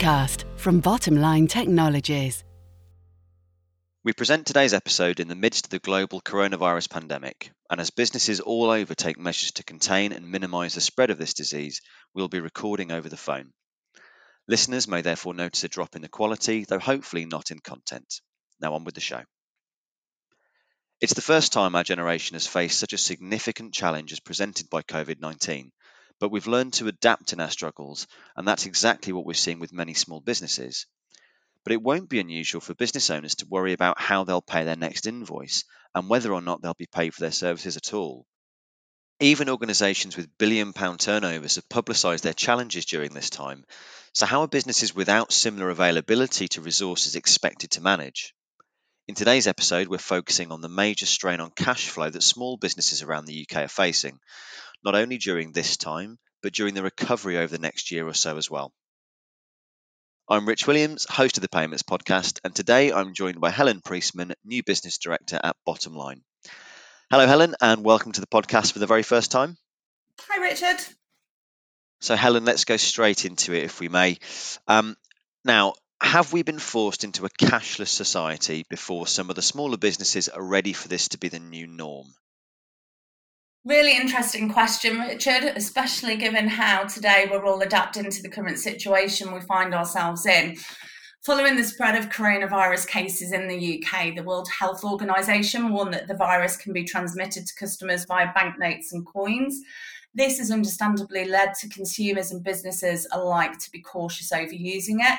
Podcast from Bottomline Technologies. We present today's episode in the midst of the global coronavirus pandemic, and as businesses all over take measures to contain and minimize the spread of this disease, we'll be recording over the phone. Listeners may therefore notice a drop in the quality, though hopefully not in content. Now on with the show. It's the first time our generation has faced such a significant challenge as presented by COVID 19, but we've learned to adapt in our struggles, and that's exactly what we're seeing with many small businesses. But it won't be unusual for business owners to worry about how they'll pay their next invoice and whether or not they'll be paid for their services at all. Even organisations with billion pound turnovers have publicised their challenges during this time. So, how are businesses without similar availability to resources expected to manage? In today's episode, we're focusing on the major strain on cash flow that small businesses around the UK are facing, not only during this time, but during the recovery over the next year or so as well. I'm Rich Williams, host of the Payments Podcast, and today I'm joined by Helen Priestman, new business director at Bottomline. Hello, Helen, and welcome to the podcast for the very first time. Hi, Richard. So, Helen, let's go straight into it if we may. Um, now, have we been forced into a cashless society before some of the smaller businesses are ready for this to be the new norm? Really interesting question, Richard, especially given how today we're all adapting to the current situation we find ourselves in. Following the spread of coronavirus cases in the UK, the World Health Organization warned that the virus can be transmitted to customers via banknotes and coins. This has understandably led to consumers and businesses alike to be cautious over using it.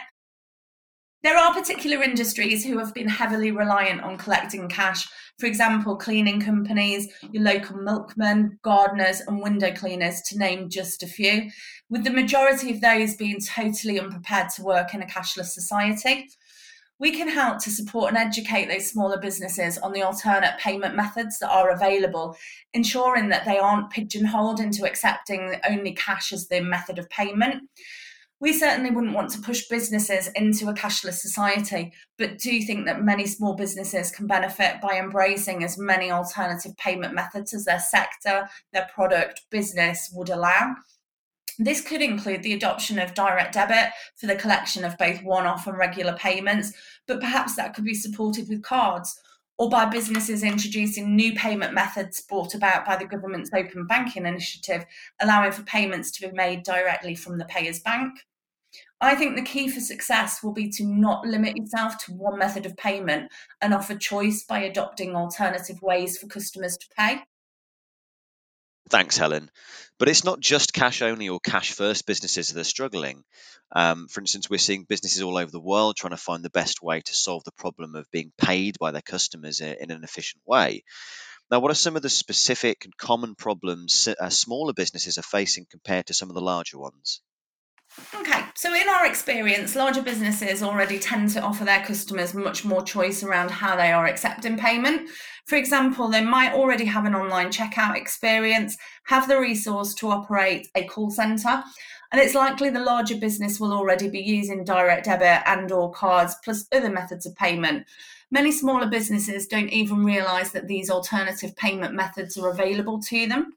There are particular industries who have been heavily reliant on collecting cash. For example, cleaning companies, your local milkmen, gardeners, and window cleaners, to name just a few, with the majority of those being totally unprepared to work in a cashless society. We can help to support and educate those smaller businesses on the alternate payment methods that are available, ensuring that they aren't pigeonholed into accepting only cash as the method of payment we certainly wouldn't want to push businesses into a cashless society, but do think that many small businesses can benefit by embracing as many alternative payment methods as their sector, their product, business would allow. This could include the adoption of direct debit for the collection of both one off and regular payments, but perhaps that could be supported with cards or by businesses introducing new payment methods brought about by the government's open banking initiative, allowing for payments to be made directly from the payer's bank. I think the key for success will be to not limit yourself to one method of payment and offer choice by adopting alternative ways for customers to pay. Thanks, Helen. But it's not just cash only or cash first businesses that are struggling. Um, for instance, we're seeing businesses all over the world trying to find the best way to solve the problem of being paid by their customers in an efficient way. Now, what are some of the specific and common problems uh, smaller businesses are facing compared to some of the larger ones? Okay, so in our experience, larger businesses already tend to offer their customers much more choice around how they are accepting payment. For example, they might already have an online checkout experience, have the resource to operate a call centre, and it's likely the larger business will already be using direct debit and or cards plus other methods of payment. Many smaller businesses don't even realise that these alternative payment methods are available to them.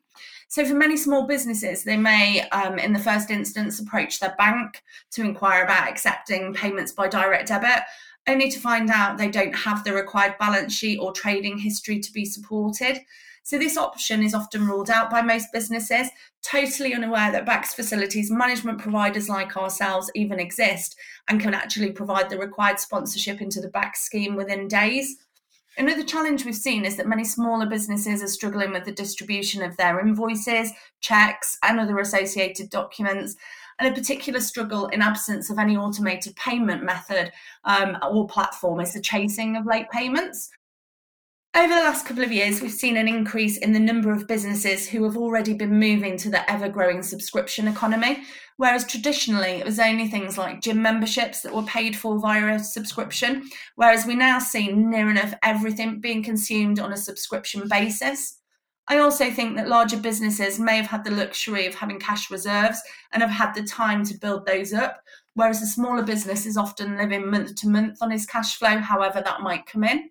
So, for many small businesses, they may, um, in the first instance, approach their bank to inquire about accepting payments by direct debit, only to find out they don't have the required balance sheet or trading history to be supported. So, this option is often ruled out by most businesses, totally unaware that BACS facilities management providers like ourselves even exist and can actually provide the required sponsorship into the BACS scheme within days. Another challenge we've seen is that many smaller businesses are struggling with the distribution of their invoices, checks, and other associated documents, and a particular struggle in absence of any automated payment method um, or platform is the chasing of late payments. Over the last couple of years, we've seen an increase in the number of businesses who have already been moving to the ever growing subscription economy, whereas traditionally it was only things like gym memberships that were paid for via a subscription, whereas we now see near enough everything being consumed on a subscription basis. I also think that larger businesses may have had the luxury of having cash reserves and have had the time to build those up, whereas a smaller business is often living month to month on his cash flow, however that might come in.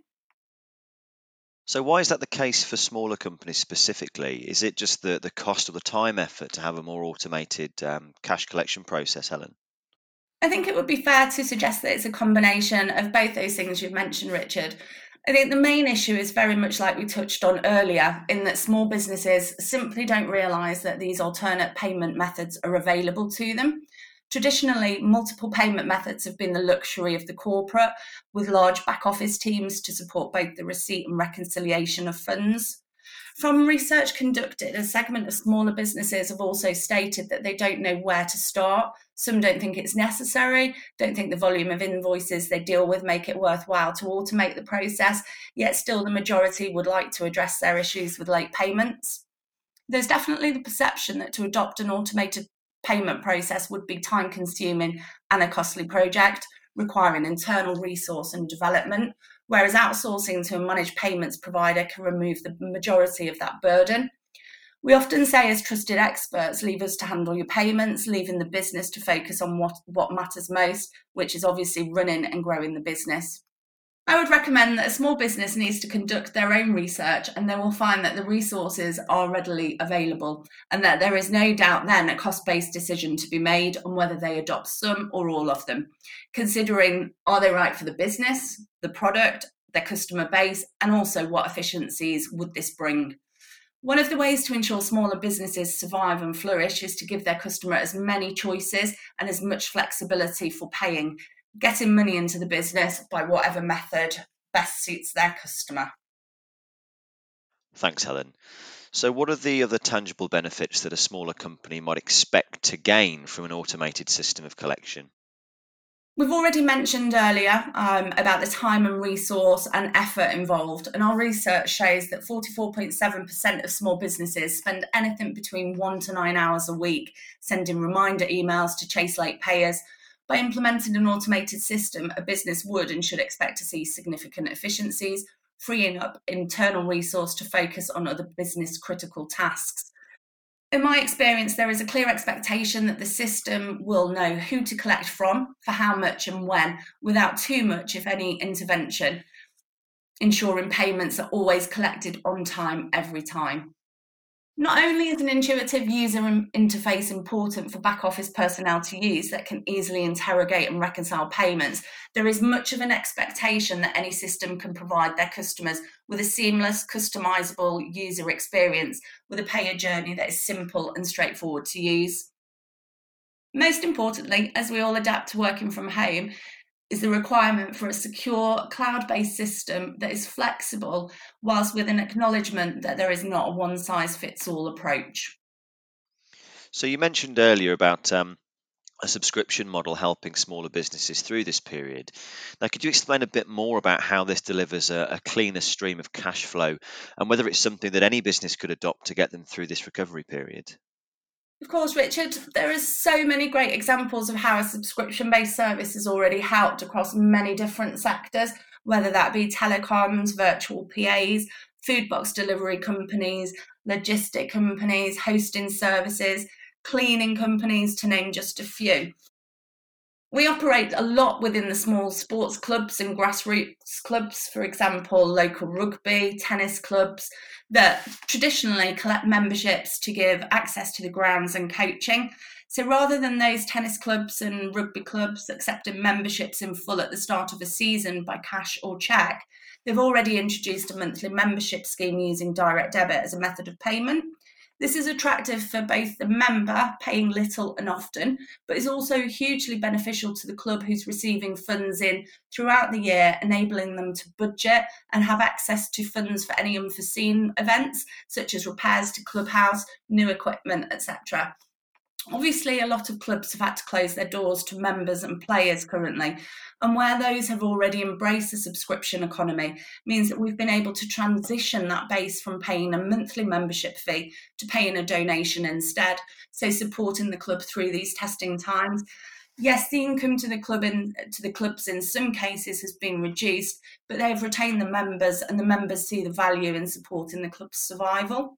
So why is that the case for smaller companies specifically? Is it just the, the cost or the time effort to have a more automated um, cash collection process, Helen? I think it would be fair to suggest that it's a combination of both those things you've mentioned, Richard. I think the main issue is very much like we touched on earlier, in that small businesses simply don't realise that these alternate payment methods are available to them. Traditionally, multiple payment methods have been the luxury of the corporate, with large back office teams to support both the receipt and reconciliation of funds. From research conducted, a segment of smaller businesses have also stated that they don't know where to start. Some don't think it's necessary, don't think the volume of invoices they deal with make it worthwhile to automate the process, yet still the majority would like to address their issues with late payments. There's definitely the perception that to adopt an automated payment process would be time consuming and a costly project, requiring internal resource and development, whereas outsourcing to a managed payments provider can remove the majority of that burden. We often say, as trusted experts, leave us to handle your payments, leaving the business to focus on what, what matters most, which is obviously running and growing the business. I would recommend that a small business needs to conduct their own research and they will find that the resources are readily available and that there is no doubt then a cost based decision to be made on whether they adopt some or all of them, considering are they right for the business, the product, their customer base, and also what efficiencies would this bring. One of the ways to ensure smaller businesses survive and flourish is to give their customer as many choices and as much flexibility for paying getting money into the business by whatever method best suits their customer. Thanks, Helen. So, what are the other tangible benefits that a smaller company might expect to gain from an automated system of collection? We've already mentioned earlier um, about the time and resource and effort involved, and our research shows that 44.7% of small businesses spend anything between one to nine hours a week sending reminder emails to chase late payers by implementing an automated system, a business would and should expect to see significant efficiencies, freeing up internal resource to focus on other business critical tasks. In my experience, there is a clear expectation that the system will know who to collect from, for how much and when, without too much, if any, intervention, ensuring payments are always collected on time every time. Not only is an intuitive user interface important for back office personnel to use that can easily interrogate and reconcile payments, there is much of an expectation that any system can provide their customers with a seamless, customizable user experience with a payer journey that is simple and straightforward to use. Most importantly, as we all adapt to working from home, is the requirement for a secure cloud based system that is flexible, whilst with an acknowledgement that there is not a one size fits all approach. So, you mentioned earlier about um, a subscription model helping smaller businesses through this period. Now, could you explain a bit more about how this delivers a, a cleaner stream of cash flow and whether it's something that any business could adopt to get them through this recovery period? Of course, Richard, there are so many great examples of how a subscription based service has already helped across many different sectors, whether that be telecoms, virtual PAs, food box delivery companies, logistic companies, hosting services, cleaning companies, to name just a few. We operate a lot within the small sports clubs and grassroots clubs, for example, local rugby, tennis clubs, that traditionally collect memberships to give access to the grounds and coaching. So rather than those tennis clubs and rugby clubs accepting memberships in full at the start of a season by cash or cheque, they've already introduced a monthly membership scheme using direct debit as a method of payment. This is attractive for both the member paying little and often, but is also hugely beneficial to the club who's receiving funds in throughout the year, enabling them to budget and have access to funds for any unforeseen events, such as repairs to clubhouse, new equipment, etc. Obviously, a lot of clubs have had to close their doors to members and players currently, and where those have already embraced the subscription economy means that we've been able to transition that base from paying a monthly membership fee to paying a donation instead, so supporting the club through these testing times. Yes, the income to the club in to the clubs in some cases has been reduced, but they've retained the members, and the members see the value in supporting the club's survival.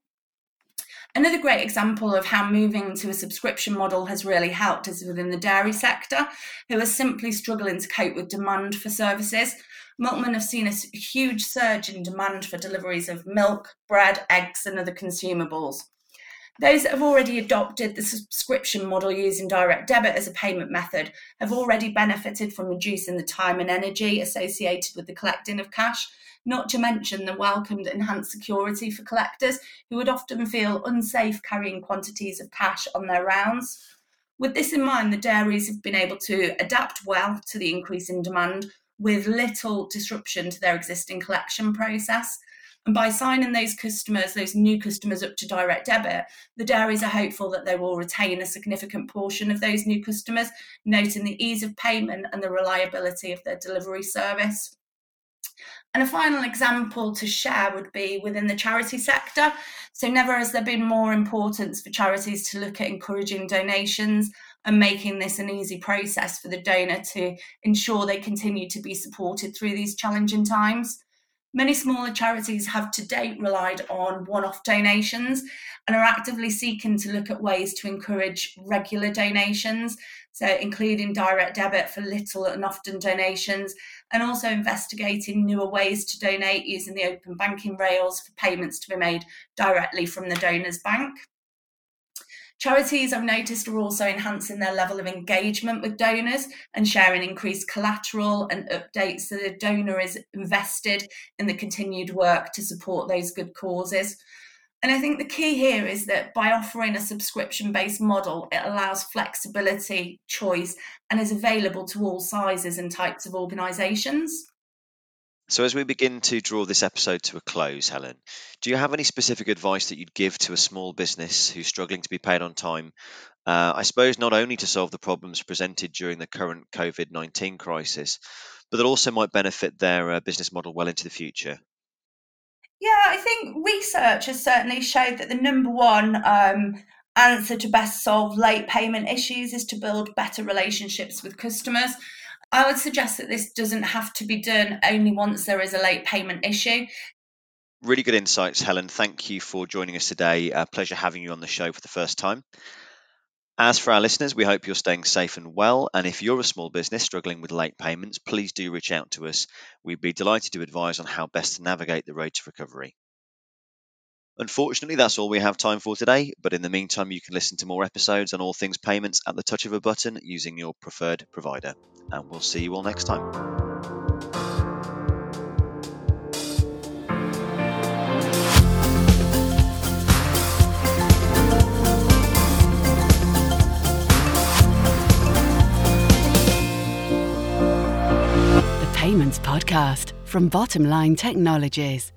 Another great example of how moving to a subscription model has really helped is within the dairy sector, who are simply struggling to cope with demand for services. Milkmen have seen a huge surge in demand for deliveries of milk, bread, eggs, and other consumables. Those that have already adopted the subscription model using direct debit as a payment method have already benefited from reducing the time and energy associated with the collecting of cash, not to mention the welcomed enhanced security for collectors who would often feel unsafe carrying quantities of cash on their rounds. With this in mind, the dairies have been able to adapt well to the increase in demand with little disruption to their existing collection process. And by signing those customers, those new customers up to direct debit, the dairies are hopeful that they will retain a significant portion of those new customers, noting the ease of payment and the reliability of their delivery service. And a final example to share would be within the charity sector. So, never has there been more importance for charities to look at encouraging donations and making this an easy process for the donor to ensure they continue to be supported through these challenging times. Many smaller charities have to date relied on one off donations and are actively seeking to look at ways to encourage regular donations, so including direct debit for little and often donations, and also investigating newer ways to donate using the open banking rails for payments to be made directly from the donor's bank. Charities, I've noticed, are also enhancing their level of engagement with donors and sharing increased collateral and updates so the donor is invested in the continued work to support those good causes. And I think the key here is that by offering a subscription based model, it allows flexibility, choice, and is available to all sizes and types of organisations. So, as we begin to draw this episode to a close, Helen, do you have any specific advice that you'd give to a small business who's struggling to be paid on time? Uh, I suppose not only to solve the problems presented during the current COVID 19 crisis, but that also might benefit their uh, business model well into the future. Yeah, I think research has certainly showed that the number one um, answer to best solve late payment issues is to build better relationships with customers. I would suggest that this doesn't have to be done only once there is a late payment issue. Really good insights, Helen. Thank you for joining us today. A pleasure having you on the show for the first time. As for our listeners, we hope you're staying safe and well. And if you're a small business struggling with late payments, please do reach out to us. We'd be delighted to advise on how best to navigate the road to recovery. Unfortunately, that's all we have time for today, but in the meantime, you can listen to more episodes on all things payments at the touch of a button using your preferred provider. And we'll see you all next time. The Payments Podcast from Bottomline Technologies.